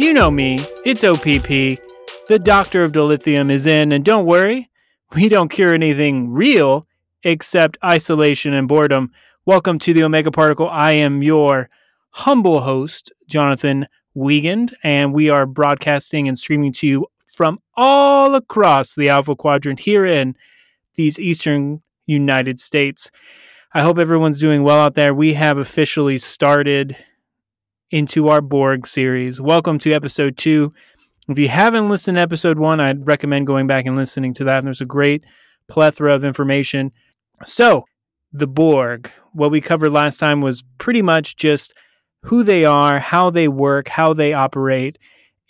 you know me. It's OPP. The Doctor of Dilithium is in, and don't worry, we don't cure anything real except isolation and boredom. Welcome to the Omega Particle. I am your humble host, Jonathan Wiegand, and we are broadcasting and streaming to you from all across the Alpha Quadrant here in these eastern United States. I hope everyone's doing well out there. We have officially started into our Borg series. Welcome to episode two. If you haven't listened to episode one, I'd recommend going back and listening to that. There's a great plethora of information. So, the Borg, what we covered last time was pretty much just who they are, how they work, how they operate.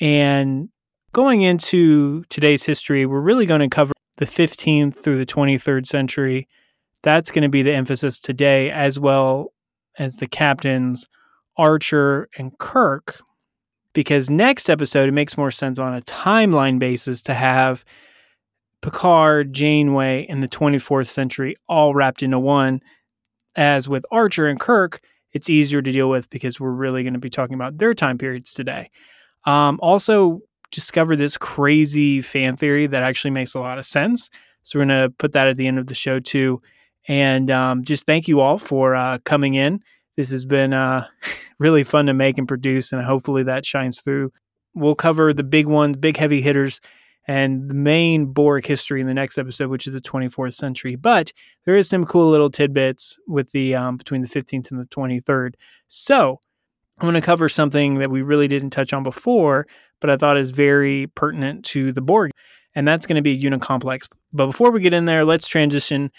And going into today's history, we're really going to cover the 15th through the 23rd century that's going to be the emphasis today, as well as the captains Archer and Kirk. Because next episode, it makes more sense on a timeline basis to have Picard, Janeway, and the 24th century all wrapped into one. As with Archer and Kirk, it's easier to deal with because we're really going to be talking about their time periods today. Um, also, discover this crazy fan theory that actually makes a lot of sense. So, we're going to put that at the end of the show, too. And um, just thank you all for uh, coming in. This has been uh, really fun to make and produce, and hopefully that shines through. We'll cover the big ones, big heavy hitters, and the main Borg history in the next episode, which is the 24th century. But there is some cool little tidbits with the um, between the 15th and the 23rd. So I'm going to cover something that we really didn't touch on before, but I thought is very pertinent to the Borg, and that's going to be a unicomplex. But before we get in there, let's transition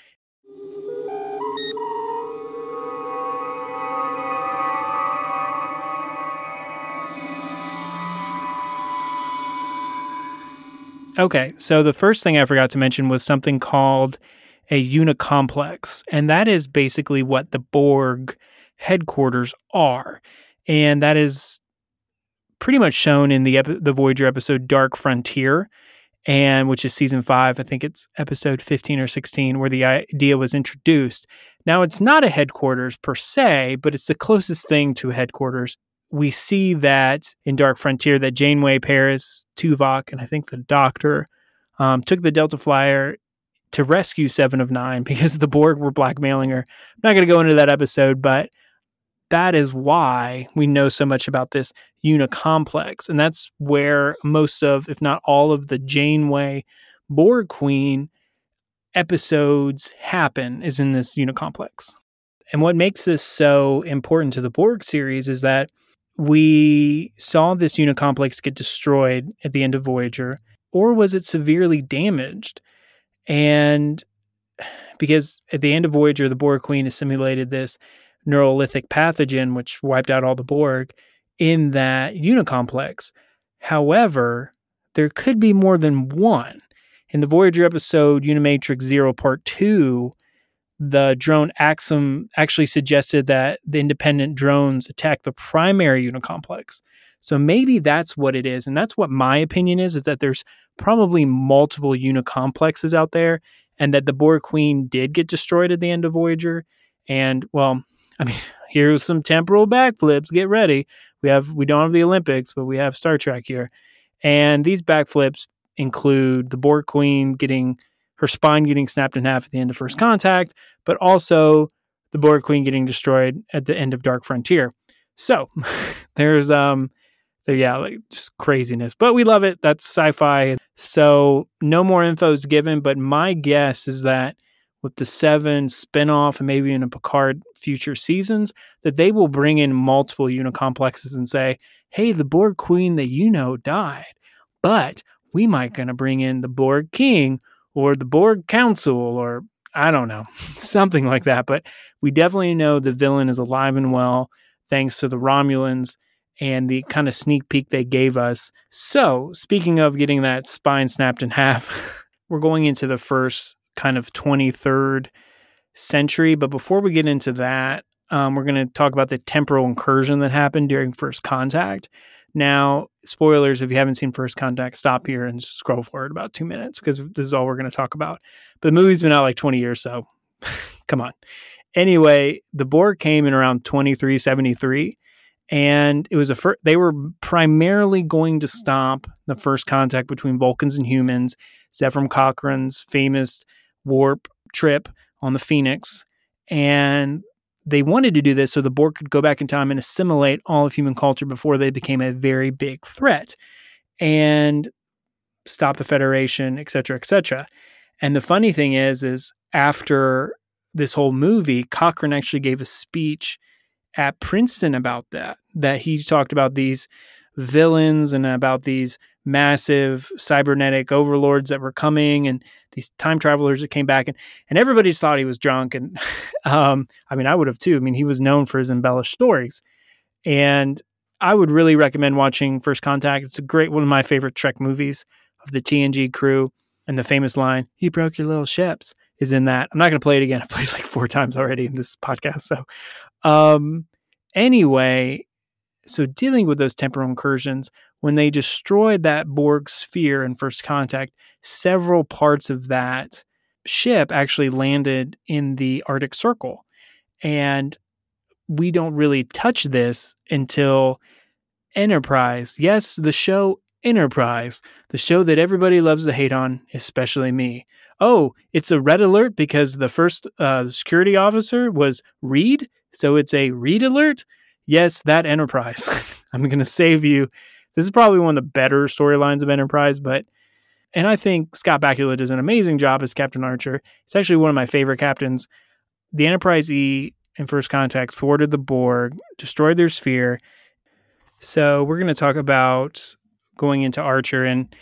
Okay, so the first thing I forgot to mention was something called a unicomplex, and that is basically what the Borg headquarters are, and that is pretty much shown in the ep- the Voyager episode Dark Frontier, and which is season five. I think it's episode fifteen or sixteen, where the idea was introduced. Now, it's not a headquarters per se, but it's the closest thing to a headquarters we see that in Dark Frontier that Janeway, Paris, Tuvok, and I think the Doctor um, took the Delta Flyer to rescue Seven of Nine because the Borg were blackmailing her. I'm not going to go into that episode, but that is why we know so much about this unicomplex. And that's where most of, if not all of the Janeway Borg Queen episodes happen, is in this unicomplex. And what makes this so important to the Borg series is that we saw this unicomplex get destroyed at the end of Voyager, or was it severely damaged? And because at the end of Voyager, the Borg Queen assimilated this neurolytic pathogen, which wiped out all the Borg in that unicomplex. However, there could be more than one. In the Voyager episode Unimatrix Zero Part 2, the drone Axum actually suggested that the independent drones attack the primary unicomplex. So maybe that's what it is. And that's what my opinion is, is that there's probably multiple unicomplexes out there and that the Borg Queen did get destroyed at the end of Voyager. And well, I mean, here's some temporal backflips. Get ready. We have we don't have the Olympics, but we have Star Trek here. And these backflips include the Borg Queen getting her spine getting snapped in half at the end of First Contact, but also the Borg Queen getting destroyed at the end of Dark Frontier. So there's um there, yeah, like just craziness. But we love it. That's sci-fi. So no more info is given, but my guess is that with the seven spin-off and maybe in a Picard future seasons, that they will bring in multiple unicomplexes and say, hey, the Borg Queen that you know died. But we might gonna bring in the Borg King or the Borg Council or I don't know, something like that. But we definitely know the villain is alive and well thanks to the Romulans and the kind of sneak peek they gave us. So, speaking of getting that spine snapped in half, we're going into the first kind of 23rd century. But before we get into that, um, we're going to talk about the temporal incursion that happened during First Contact. Now, spoilers, if you haven't seen First Contact, stop here and scroll forward about two minutes because this is all we're going to talk about. But the movie's been out like 20 years, so come on. Anyway, the Borg came in around 2373 and it was a fir- they were primarily going to stop the first contact between Vulcans and humans, Zefram Cochrane's famous warp trip on the Phoenix, and they wanted to do this so the Borg could go back in time and assimilate all of human culture before they became a very big threat and stop the Federation, etc., etc. And the funny thing is, is after this whole movie, Cochrane actually gave a speech at Princeton about that. That he talked about these villains and about these massive cybernetic overlords that were coming and these time travelers that came back and, and everybody thought he was drunk and um, i mean i would have too. I mean he was known for his embellished stories. And i would really recommend watching first contact. It's a great one of my favorite trek movies of the tng crew and the famous line you broke your little ships is in that. I'm not going to play it again. I played like four times already in this podcast so um anyway so dealing with those temporal incursions when they destroyed that Borg sphere in first contact, several parts of that ship actually landed in the Arctic Circle. And we don't really touch this until Enterprise. Yes, the show Enterprise, the show that everybody loves to hate on, especially me. Oh, it's a red alert because the first uh, security officer was Reed. So it's a Reed alert. Yes, that Enterprise. I'm going to save you this is probably one of the better storylines of Enterprise, but and I think Scott Bakula does an amazing job as Captain Archer. It's actually one of my favorite captains. The Enterprise E in First Contact thwarted the Borg, destroyed their sphere. So we're going to talk about going into Archer and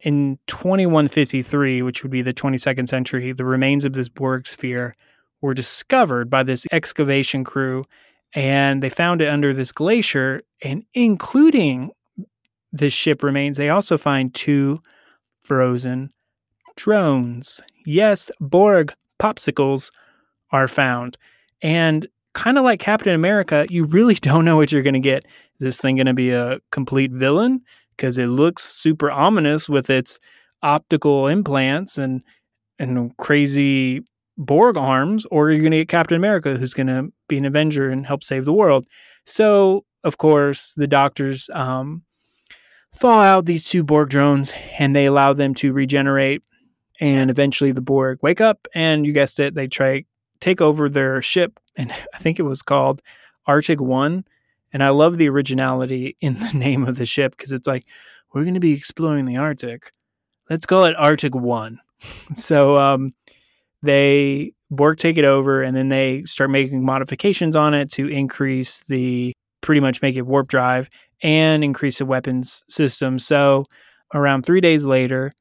in 2153, which would be the 22nd century, the remains of this Borg sphere were discovered by this excavation crew and they found it under this glacier and including this ship remains, they also find two frozen drones. Yes, Borg popsicles are found. And kind of like Captain America, you really don't know what you're going to get. Is this thing going to be a complete villain? Because it looks super ominous with its optical implants and and crazy Borg arms, or you're going to get Captain America, who's going to be an Avenger and help save the world. So, of course, the doctors um, thaw out these two Borg drones and they allow them to regenerate. And eventually the Borg wake up and you guessed it, they try take over their ship. And I think it was called Arctic One. And I love the originality in the name of the ship because it's like, we're going to be exploring the Arctic. Let's call it Arctic One. so um, they Borg take it over and then they start making modifications on it to increase the pretty much make it warp drive and increase the weapons system. So around three days later,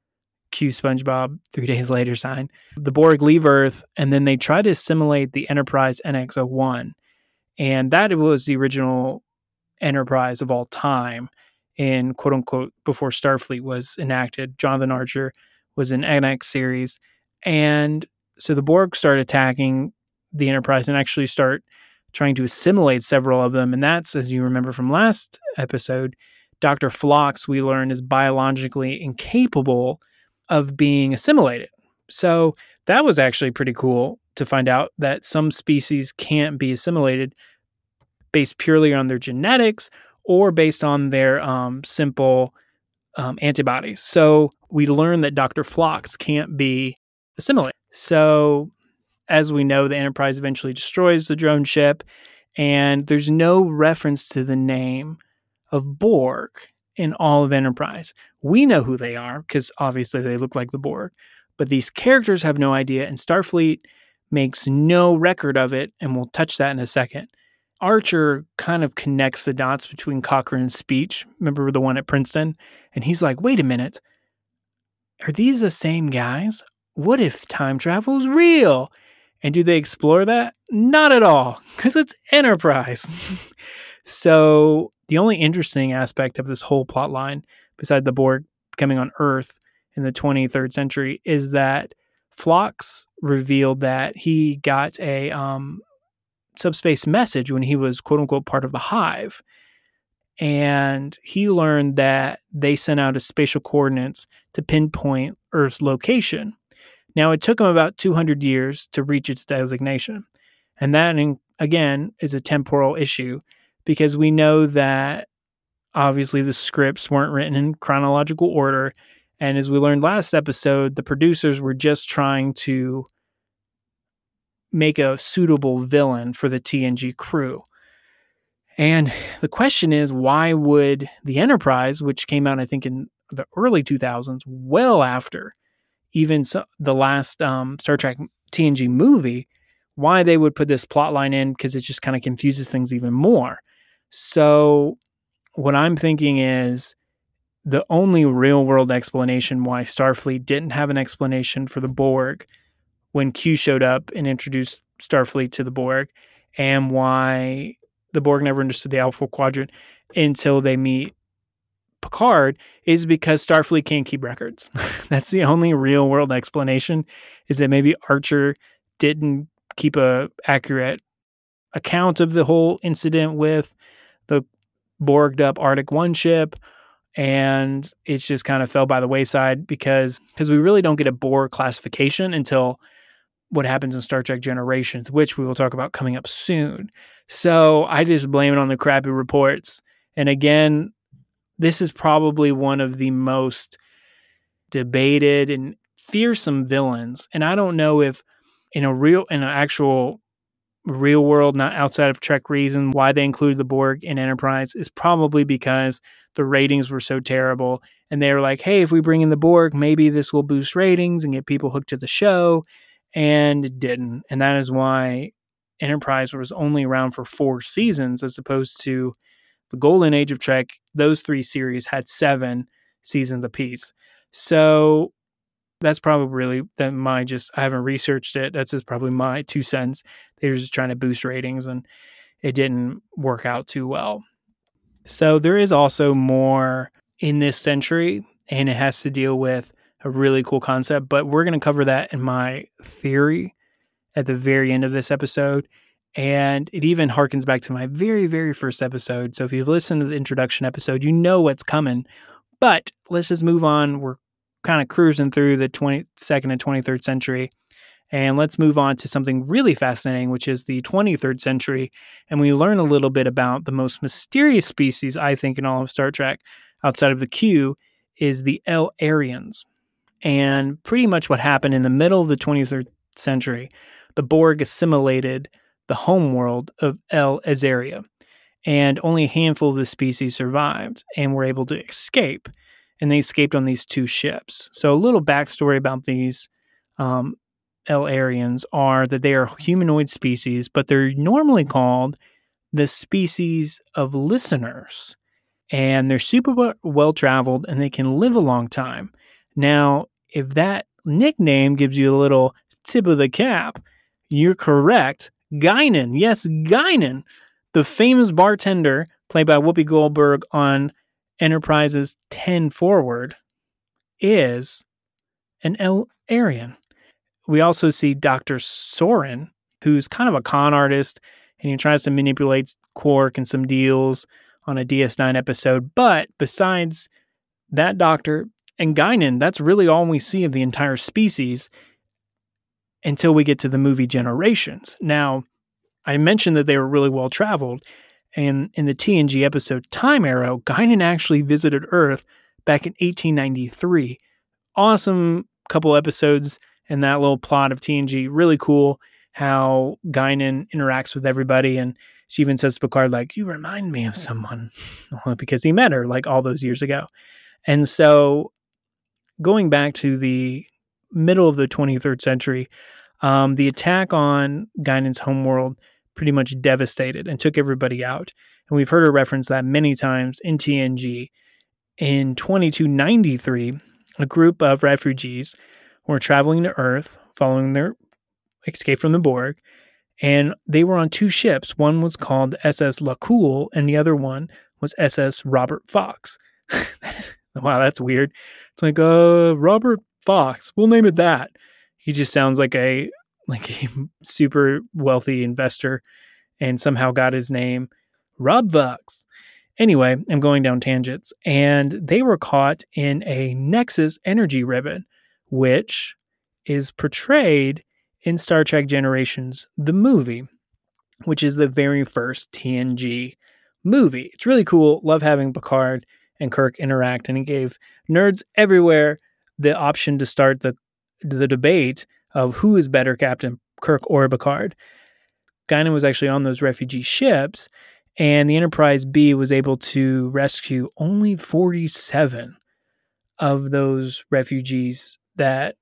cue SpongeBob, three days later sign, the Borg leave Earth and then they try to assimilate the Enterprise NX-01. And that was the original Enterprise of all time in quote unquote before Starfleet was enacted. Jonathan Archer was in NX series. And so the Borg start attacking the Enterprise and actually start trying to assimilate several of them. And that's, as you remember from last episode, Dr. Phlox, we learn, is biologically incapable of being assimilated. So that was actually pretty cool to find out that some species can't be assimilated based purely on their genetics or based on their um, simple um, antibodies. So we learned that Dr. Phlox can't be assimilated. So as we know, the Enterprise eventually destroys the drone ship, and there's no reference to the name of Borg in all of Enterprise. We know who they are because obviously they look like the Borg, but these characters have no idea, and Starfleet makes no record of it, and we'll touch that in a second. Archer kind of connects the dots between Cochrane's speech. Remember the one at Princeton? And he's like, wait a minute. Are these the same guys? What if time travel is real? And do they explore that? Not at all, because it's Enterprise. so the only interesting aspect of this whole plot line, beside the Borg coming on Earth in the 23rd century, is that Phlox revealed that he got a um, subspace message when he was quote unquote part of the hive. And he learned that they sent out a spatial coordinates to pinpoint Earth's location. Now, it took him about 200 years to reach its designation. And that, again, is a temporal issue because we know that obviously the scripts weren't written in chronological order. And as we learned last episode, the producers were just trying to make a suitable villain for the TNG crew. And the question is, why would the Enterprise, which came out, I think, in the early 2000s, well after even so, the last um, Star Trek TNG movie, why they would put this plot line in because it just kind of confuses things even more. So, what I'm thinking is the only real world explanation why Starfleet didn't have an explanation for the Borg when Q showed up and introduced Starfleet to the Borg, and why the Borg never understood the Alpha Quadrant until they meet Picard is because Starfleet can't keep records. That's the only real world explanation is that maybe Archer didn't keep a accurate account of the whole incident with the Borged up Arctic 1 ship and it just kind of fell by the wayside because because we really don't get a Borg classification until what happens in Star Trek Generations, which we will talk about coming up soon. So I just blame it on the crappy reports. And again, this is probably one of the most debated and fearsome villains. And I don't know if in a real in an actual real world, not outside of Trek reason, why they included the Borg in Enterprise is probably because the ratings were so terrible. And they were like, hey, if we bring in the Borg, maybe this will boost ratings and get people hooked to the show and it didn't. And that is why Enterprise was only around for four seasons as opposed to the Golden Age of Trek. Those three series had seven seasons apiece. So that's probably really that my just I haven't researched it. That's just probably my two cents. They were just trying to boost ratings and it didn't work out too well. So there is also more in this century and it has to deal with a really cool concept, but we're going to cover that in my theory at the very end of this episode. And it even harkens back to my very, very first episode. So if you've listened to the introduction episode, you know what's coming. But let's just move on. We're kind of cruising through the 22nd and 23rd century. And let's move on to something really fascinating, which is the 23rd century. And we learn a little bit about the most mysterious species, I think, in all of Star Trek outside of the Q is the El-Arians. And pretty much what happened in the middle of the 23rd century, the Borg assimilated the homeworld of El Azaria, and only a handful of the species survived and were able to escape. And they escaped on these two ships. So, a little backstory about these um, El-Arians are that they are humanoid species, but they're normally called the species of listeners. And they're super well traveled and they can live a long time. Now, if that nickname gives you a little tip of the cap, you're correct. Guinan, yes, Guinan, the famous bartender played by Whoopi Goldberg on Enterprise's 10 Forward, is an El-Arian. We also see Dr. Soran, who's kind of a con artist, and he tries to manipulate Quark and some deals on a DS9 episode. But besides that doctor, and Guinan, that's really all we see of the entire species until we get to the movie Generations. Now, I mentioned that they were really well traveled, and in the TNG episode Time Arrow, Guinan actually visited Earth back in 1893. Awesome couple episodes in that little plot of TNG. Really cool how Guinan interacts with everybody, and she even says to Picard, like, "You remind me of someone," because he met her like all those years ago. And so going back to the middle of the 23rd century, um, the attack on Guinan's homeworld pretty much devastated and took everybody out. And we've heard her reference that many times in TNG. In 2293, a group of refugees were traveling to Earth following their escape from the Borg, and they were on two ships. One was called SS Lakul, and the other one was SS Robert Fox. wow, that's weird. It's like, uh, Robert Fox. We'll name it that. He just sounds like a like a super wealthy investor and somehow got his name Rob Fox. Anyway, I'm going down tangents. And they were caught in a Nexus energy ribbon, which is portrayed in Star Trek Generations, the movie, which is the very first TNG movie. It's really cool. Love having Picard and Kirk interact, and it gave nerds everywhere the option to start the the debate of who is better, Captain Kirk or Picard. Guinan was actually on those refugee ships, and the Enterprise B was able to rescue only 47 of those refugees that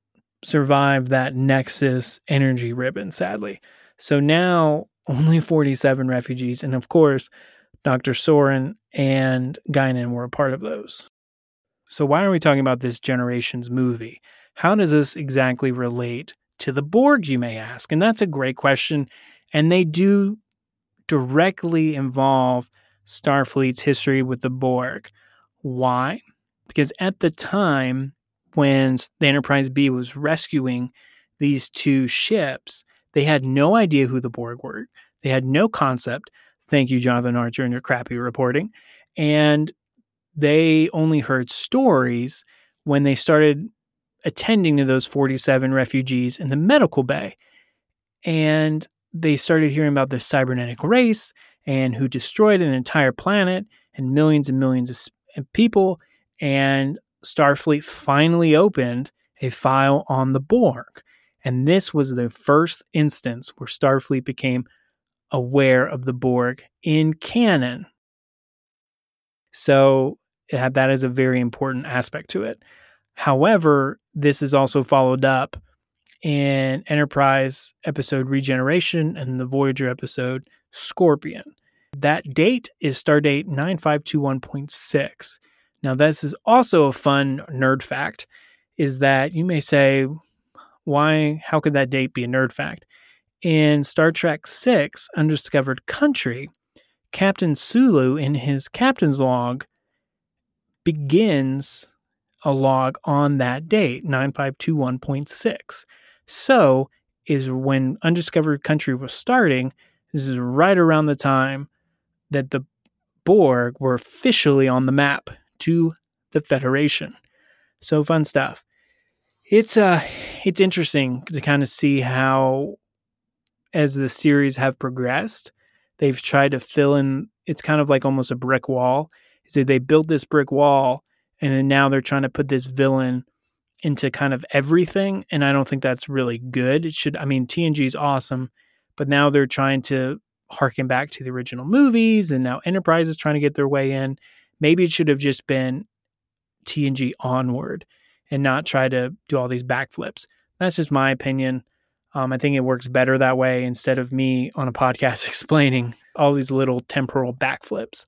survived that Nexus energy ribbon, sadly. So now only 47 refugees. And of course, Dr. Soran and Guinan were a part of those. So, why are we talking about this Generations movie? How does this exactly relate to the Borg, you may ask? And that's a great question. And they do directly involve Starfleet's history with the Borg. Why? Because at the time when the Enterprise B was rescuing these two ships, they had no idea who the Borg were. They had no concept. Thank you, Jonathan Archer, and your crappy reporting. And they only heard stories when they started attending to those 47 refugees in the medical bay. And they started hearing about the cybernetic race and who destroyed an entire planet and millions and millions of people. And Starfleet finally opened a file on the Borg. And this was the first instance where Starfleet became aware of the Borg in canon. So that is a very important aspect to it. However, this is also followed up in Enterprise episode Regeneration and the Voyager episode Scorpion. That date is Stardate 9521.6. Now, this is also a fun nerd fact is that you may say, why, how could that date be a nerd fact? In Star Trek 6, Undiscovered Country, Captain Sulu, in his captain's log, begins a log on that date, 9521.6. So, is when Undiscovered Country was starting, this is right around the time that the Borg were officially on the map to the Federation. So fun stuff. It's uh it's interesting to kind of see how as the series have progressed, they've tried to fill in it's kind of like almost a brick wall. Is that they built this brick wall and then now they're trying to put this villain into kind of everything and I don't think that's really good. It should I mean TNG is awesome, but now they're trying to harken back to the original movies and now Enterprise is trying to get their way in. Maybe it should have just been TNG onward and not try to do all these backflips. That's just my opinion. Um, I think it works better that way instead of me on a podcast explaining all these little temporal backflips,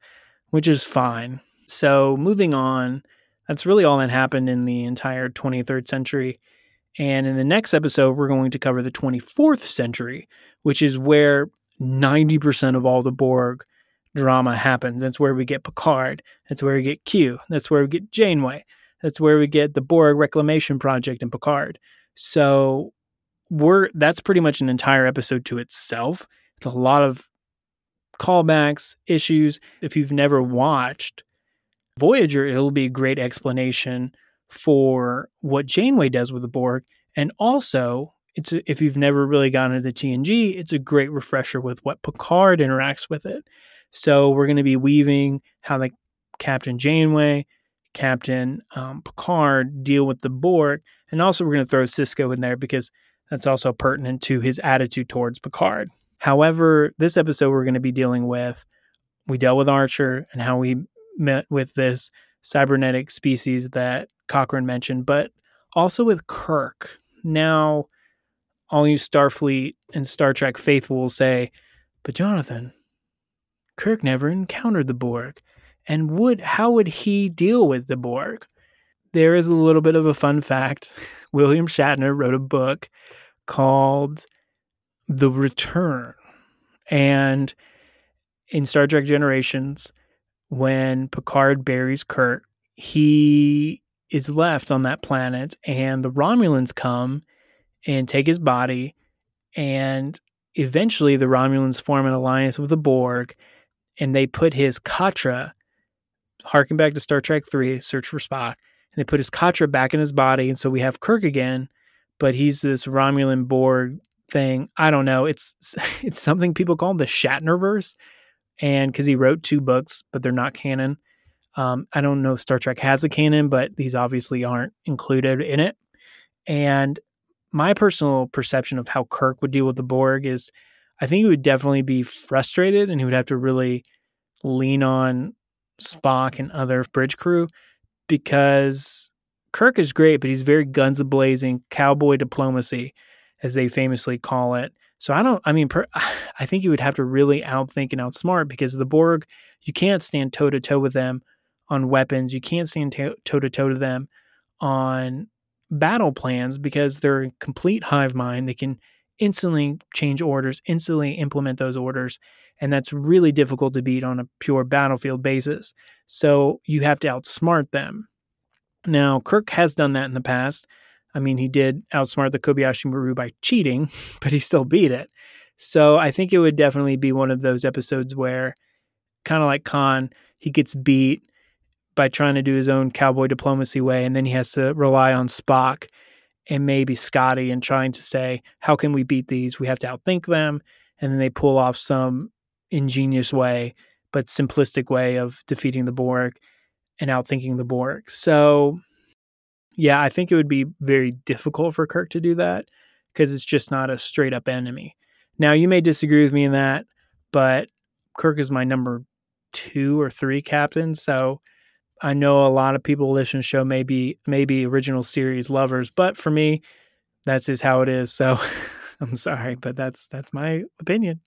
which is fine. So, moving on, that's really all that happened in the entire 23rd century. And in the next episode, we're going to cover the 24th century, which is where 90% of all the Borg drama happens. That's where we get Picard. That's where we get Q. That's where we get Janeway. That's where we get the Borg Reclamation Project and Picard. So we're that's pretty much an entire episode to itself. It's a lot of callbacks, issues. If you've never watched Voyager, it'll be a great explanation for what Janeway does with the Borg. And also, it's a, if you've never really gotten into TNG, it's a great refresher with what Picard interacts with it. So we're going to be weaving how the Captain Janeway, Captain um, Picard deal with the Borg, and also we're going to throw Sisko in there because that's also pertinent to his attitude towards Picard. However, this episode we're going to be dealing with, we dealt with Archer and how we met with this cybernetic species that Cochrane mentioned, but also with Kirk. Now, all you Starfleet and Star Trek faithful will say, but Jonathan, Kirk never encountered the Borg. And would how would he deal with the Borg? There is a little bit of a fun fact. William Shatner wrote a book called The Return. And in Star Trek Generations, when Picard buries Kirk, he is left on that planet, and the Romulans come and take his body, and eventually the Romulans form an alliance with the Borg, and they put his Katra, harking back to Star Trek Three, Search for Spock, and they put his Katra back in his body, and so we have Kirk again, but he's this Romulan Borg thing. I don't know. It's it's something people call the Shatnerverse, and because he wrote two books, but they're not canon. Um, I don't know if Star Trek has a canon, but these obviously aren't included in it. And my personal perception of how Kirk would deal with the Borg is I think he would definitely be frustrated and he would have to really lean on Spock and other bridge crew because Kirk is great, but he's very guns blazing, cowboy diplomacy, as they famously call it. So I don't, I mean, per, I think you would have to really outthink and outsmart because the Borg, you can't stand toe to toe with them on weapons. You can't stand toe to toe to them on battle plans because they're a complete hive mind. They can instantly change orders, instantly implement those orders. And that's really difficult to beat on a pure battlefield basis. So you have to outsmart them. Now, Kirk has done that in the past. I mean, he did outsmart the Kobayashi Maru by cheating, but he still beat it. So I think it would definitely be one of those episodes where, kind of like Khan, he gets beat by trying to do his own cowboy diplomacy way, and then he has to rely on Spock and maybe Scotty and trying to say, how can we beat these? We have to outthink them. And then they pull off some ingenious way, but simplistic way of defeating the Borg and outthinking the Borg. So, yeah, I think it would be very difficult for Kirk to do that because it's just not a straight up enemy. Now, you may disagree with me in that, but Kirk is my number two or three captain. So, I know a lot of people listen to the show maybe maybe original series lovers, but for me, that's just how it is. So I'm sorry, but that's that's my opinion.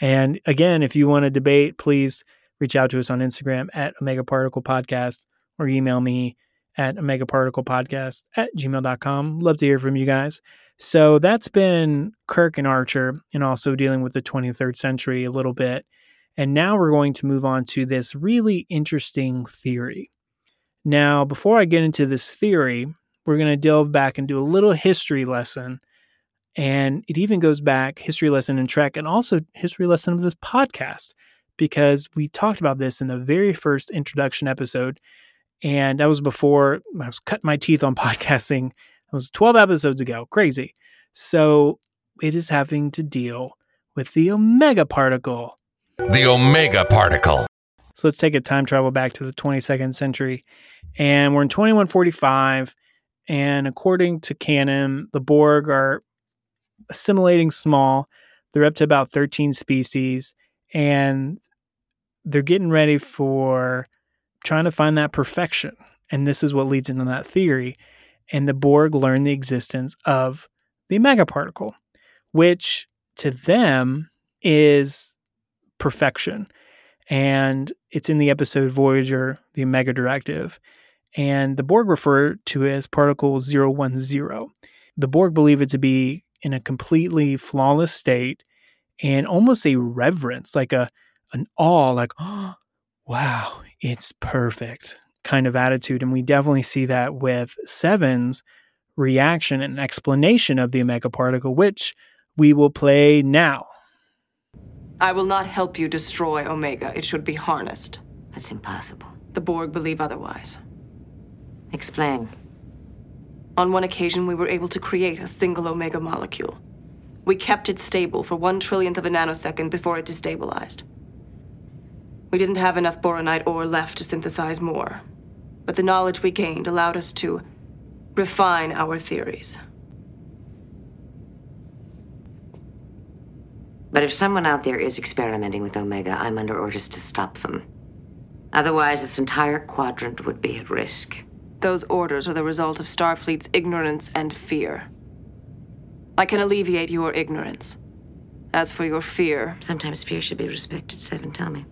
And again, if you want to debate, please reach out to us on Instagram at Omega Particle Podcast or email me at Omega Particle Podcast at gmail.com. Love to hear from you guys. So that's been Kirk and Archer and also dealing with the 23rd century a little bit. And now we're going to move on to this really interesting theory. Now, before I get into this theory, we're going to delve back and do a little history lesson. And it even goes back history lesson in Trek and also history lesson of this podcast because we talked about this in the very first introduction episode. And that was before I was cutting my teeth on podcasting. It was 12 episodes ago. Crazy. So it is having to deal with the omega particle the Omega Particle. So let's take a time travel back to the 22nd century. And we're in 2145. And according to canon, the Borg are assimilating small. They're up to about 13 species. And they're getting ready for trying to find that perfection. And this is what leads into that theory. And the Borg learn the existence of the megaparticle, which to them is perfection. And it's in the episode Voyager, the Omega Directive. And the Borg refer to it as particle 010. The Borg believe it to be in a completely flawless state and almost a reverence, like a an awe, like, oh, wow, it's perfect kind of attitude. And we definitely see that with Seven's reaction and explanation of the Omega particle, which we will play now. I will not help you destroy Omega. It should be harnessed. That's impossible. The Borg believe otherwise. Explain. On one occasion, we were able to create a single Omega molecule. We kept it stable for one trillionth of a nanosecond before it destabilized. We didn't have enough boronite ore left to synthesize more. But the knowledge we gained allowed us to refine our theories. But if someone out there is experimenting with Omega, I'm under orders to stop them. Otherwise, this entire quadrant would be at risk. Those orders are the result of Starfleet's ignorance and fear. I can alleviate your ignorance. As for your fear. Sometimes fear should be respected, Seven. Tell me.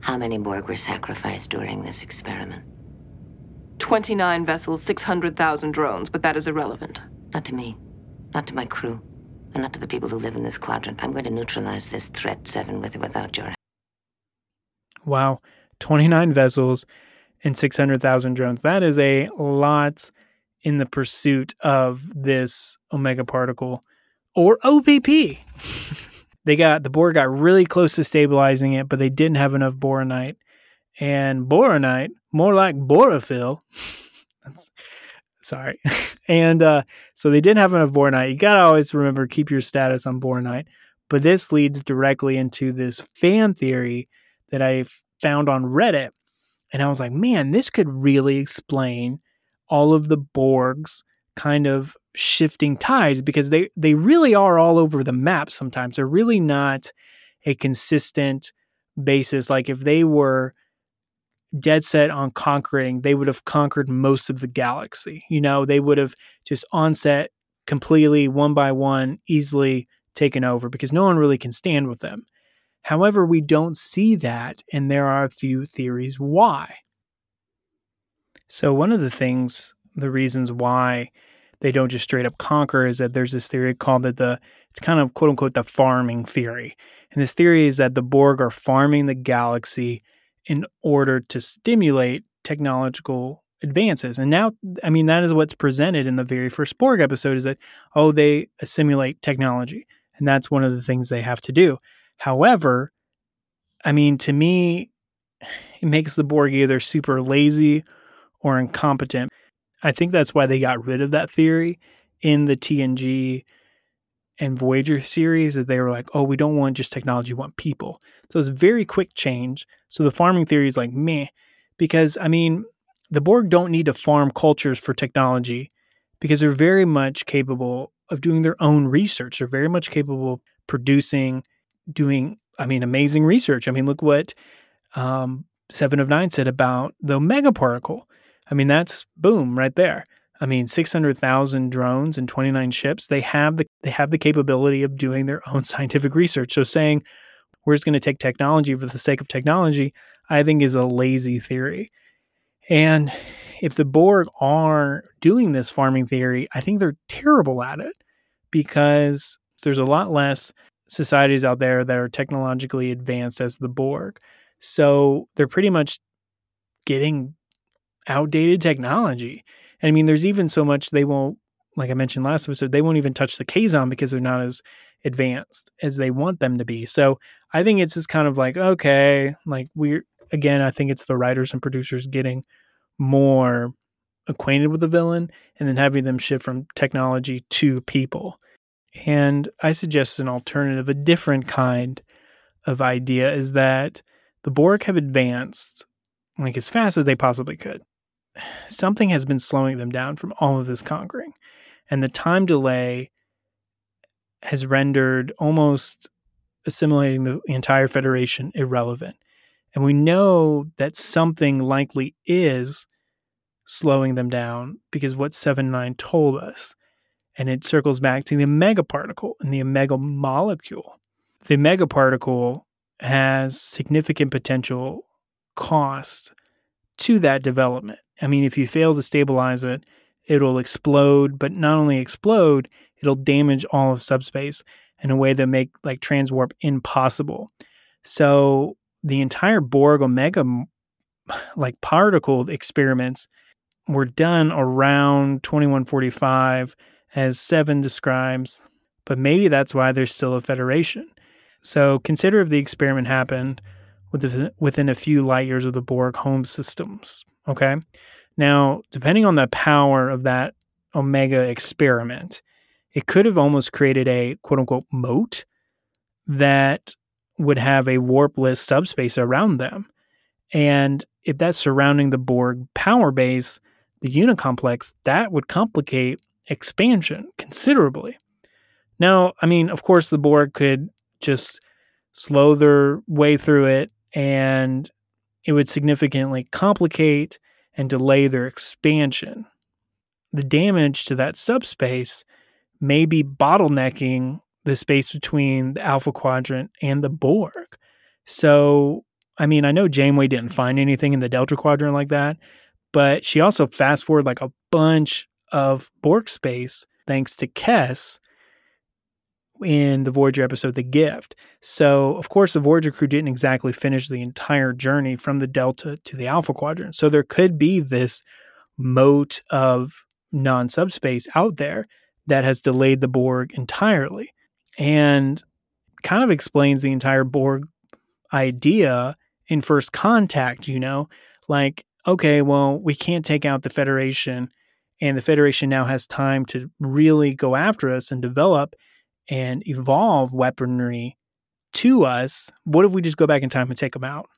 How many Borg were sacrificed during this experiment? 29 vessels, 600,000 drones, but that is irrelevant. Not to me. Not to my crew. And not to the people who live in this quadrant. I'm going to neutralize this threat, Seven, with or without your help. Wow. 29 vessels and 600,000 drones. That is a lot in the pursuit of this omega particle or OPP. they got the Borg got really close to stabilizing it, but they didn't have enough boronite. And boronite, more like borophyll. sorry. and uh, so they didn't have enough boronite. You got to always remember keep your status on boronite. But this leads directly into this fan theory that I found on Reddit. And I was like, man, this could really explain all of the Borg's kind of shifting tides because they, they really are all over the map sometimes. They're really not a consistent basis. Like if they were dead set on conquering, they would have conquered most of the galaxy. You know, they would have just onset completely one by one, easily taken over because no one really can stand with them. However, we don't see that, and there are a few theories why. So, one of the things, the reasons why they don't just straight up conquer is that there's this theory called that the, it's kind of quote unquote the farming theory. And this theory is that the Borg are farming the galaxy in order to stimulate technological advances. And now, I mean, that is what's presented in the very first Borg episode is that, oh, they assimilate technology. And that's one of the things they have to do. However, I mean, to me, it makes the Borg either super lazy or incompetent. I think that's why they got rid of that theory in the TNG and Voyager series that they were like, oh, we don't want just technology, we want people. So it's very quick change. So the farming theory is like meh, because I mean, the Borg don't need to farm cultures for technology because they're very much capable of doing their own research. They're very much capable of producing, doing, I mean, amazing research. I mean, look what um, Seven of Nine said about the Omega particle. I mean, that's boom right there. I mean, 600,000 drones and 29 ships, they have the they have the capability of doing their own scientific research. So saying we're just going to take technology for the sake of technology, I think is a lazy theory. And if the Borg are doing this farming theory, I think they're terrible at it because there's a lot less societies out there that are technologically advanced as the Borg. So they're pretty much getting outdated technology. And I mean, there's even so much they won't, like I mentioned last episode, they won't even touch the Kazon because they're not as advanced as they want them to be. So I think it's just kind of like, okay, like we're, again, I think it's the writers and producers getting more acquainted with the villain and then having them shift from technology to people. And I suggest an alternative, a different kind of idea is that the Borg have advanced like as fast as they possibly could something has been slowing them down from all of this conquering. And the time delay has rendered almost assimilating the entire Federation irrelevant. And we know that something likely is slowing them down because what 7 9 told us. And it circles back to the omega particle and the omega molecule. The omega particle has significant potential cost to that development. I mean, if you fail to stabilize it, it'll explode, but not only explode, it'll damage all of subspace in a way that make like transwarp impossible. So the entire Borg Omega like particle experiments were done around 2145 as 7 describes, but maybe that's why there's still a federation. So consider if the experiment happened within, within a few light years of the Borg home systems. Okay. Now, depending on the power of that Omega experiment, it could have almost created a quote unquote moat that would have a warpless subspace around them. And if that's surrounding the Borg power base, the Unicomplex, that would complicate expansion considerably. Now, I mean, of course, the Borg could just slow their way through it and it would significantly complicate and delay their expansion. The damage to that subspace may be bottlenecking the space between the Alpha Quadrant and the Borg. So, I mean, I know Janeway didn't find anything in the Delta Quadrant like that, but she also fast forward like a bunch of Borg space thanks to Kes, in the Voyager episode The Gift. So, of course, the Voyager crew didn't exactly finish the entire journey from the Delta to the Alpha Quadrant. So, there could be this moat of non subspace out there that has delayed the Borg entirely and kind of explains the entire Borg idea in First Contact, you know? Like, okay, well, we can't take out the Federation, and the Federation now has time to really go after us and develop and evolve weaponry to us. What if we just go back in time and take them out?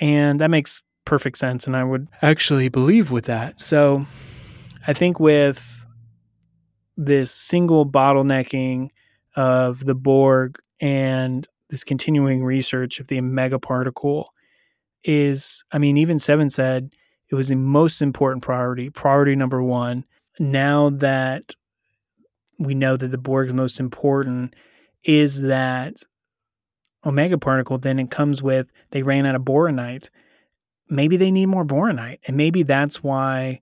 And that makes perfect sense. And I would actually believe with that. So I think with this single bottlenecking of the Borg and this continuing research of the omega particle is, I mean, even Seven said it was the most important priority, priority number one. Now that we know that the Borg's most important, is that omega particle, then it comes with they ran out of boronite. Maybe they need more boronite. And maybe that's why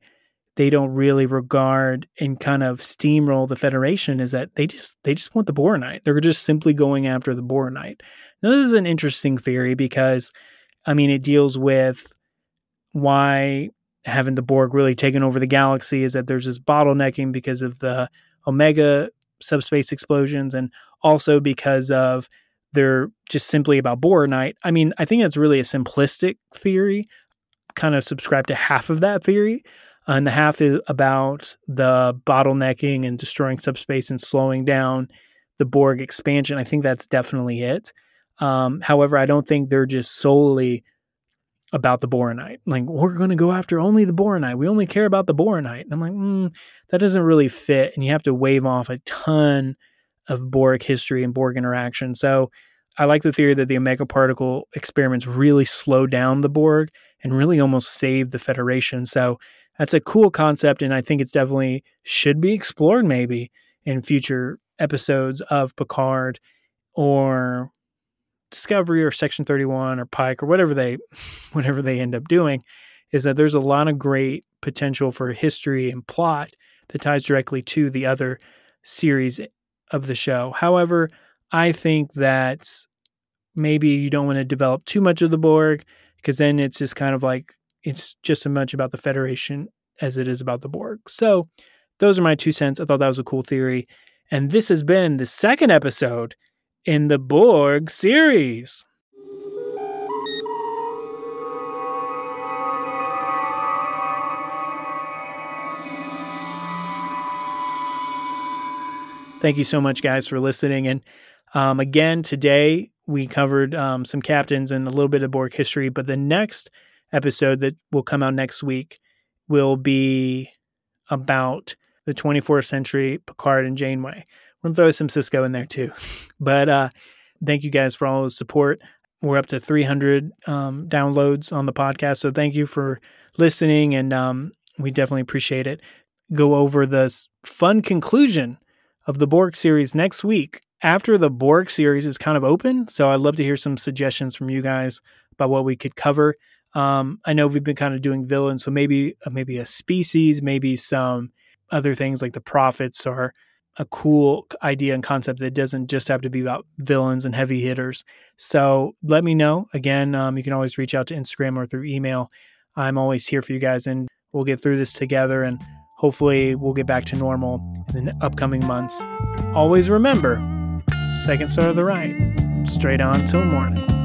they don't really regard and kind of steamroll the Federation is that they just they just want the boronite. They're just simply going after the boronite. Now this is an interesting theory because I mean it deals with why haven't the Borg really taken over the galaxy is that there's this bottlenecking because of the Omega subspace explosions and also because of they're just simply about boronite. I mean, I think that's really a simplistic theory. Kind of subscribe to half of that theory. And the half is about the bottlenecking and destroying subspace and slowing down the Borg expansion. I think that's definitely it. Um, however, I don't think they're just solely about the boronite. Like, we're going to go after only the boronite. We only care about the boronite. And I'm like, mm, that doesn't really fit. And you have to wave off a ton of Borg history and Borg interaction. So I like the theory that the Omega particle experiments really slowed down the Borg and really almost saved the Federation. So that's a cool concept, and I think it's definitely should be explored maybe in future episodes of Picard or Discovery or Section 31 or Pike or whatever they whatever they end up doing is that there's a lot of great potential for history and plot that ties directly to the other series of the show. However, I think that maybe you don't want to develop too much of the Borg because then it's just kind of like it's just as much about the Federation as it is about the Borg. So, those are my two cents. I thought that was a cool theory. And this has been the second episode in the Borg series. Thank you so much, guys, for listening. And um, again, today we covered um, some captains and a little bit of Borg history, but the next episode that will come out next week will be about the 24th century Picard and Janeway. Throw some Sisko in there too. but uh, thank you guys for all the support. We're up to 300 um, downloads on the podcast, so thank you for listening, and um, we definitely appreciate it. Go over the fun conclusion of the Borg series next week after the Borg series is kind of open. So I'd love to hear some suggestions from you guys about what we could cover. Um, I know we've been kind of doing villains, so maybe uh, maybe a species, maybe some other things like the prophets are a cool idea and concept that doesn't just have to be about villains and heavy hitters. So let me know. Again, um, you can always reach out to Instagram or through email. I'm always here for you guys, and we'll get through this together. And hopefully, we'll get back to normal in the upcoming months. Always remember, second star to the right, straight on till morning.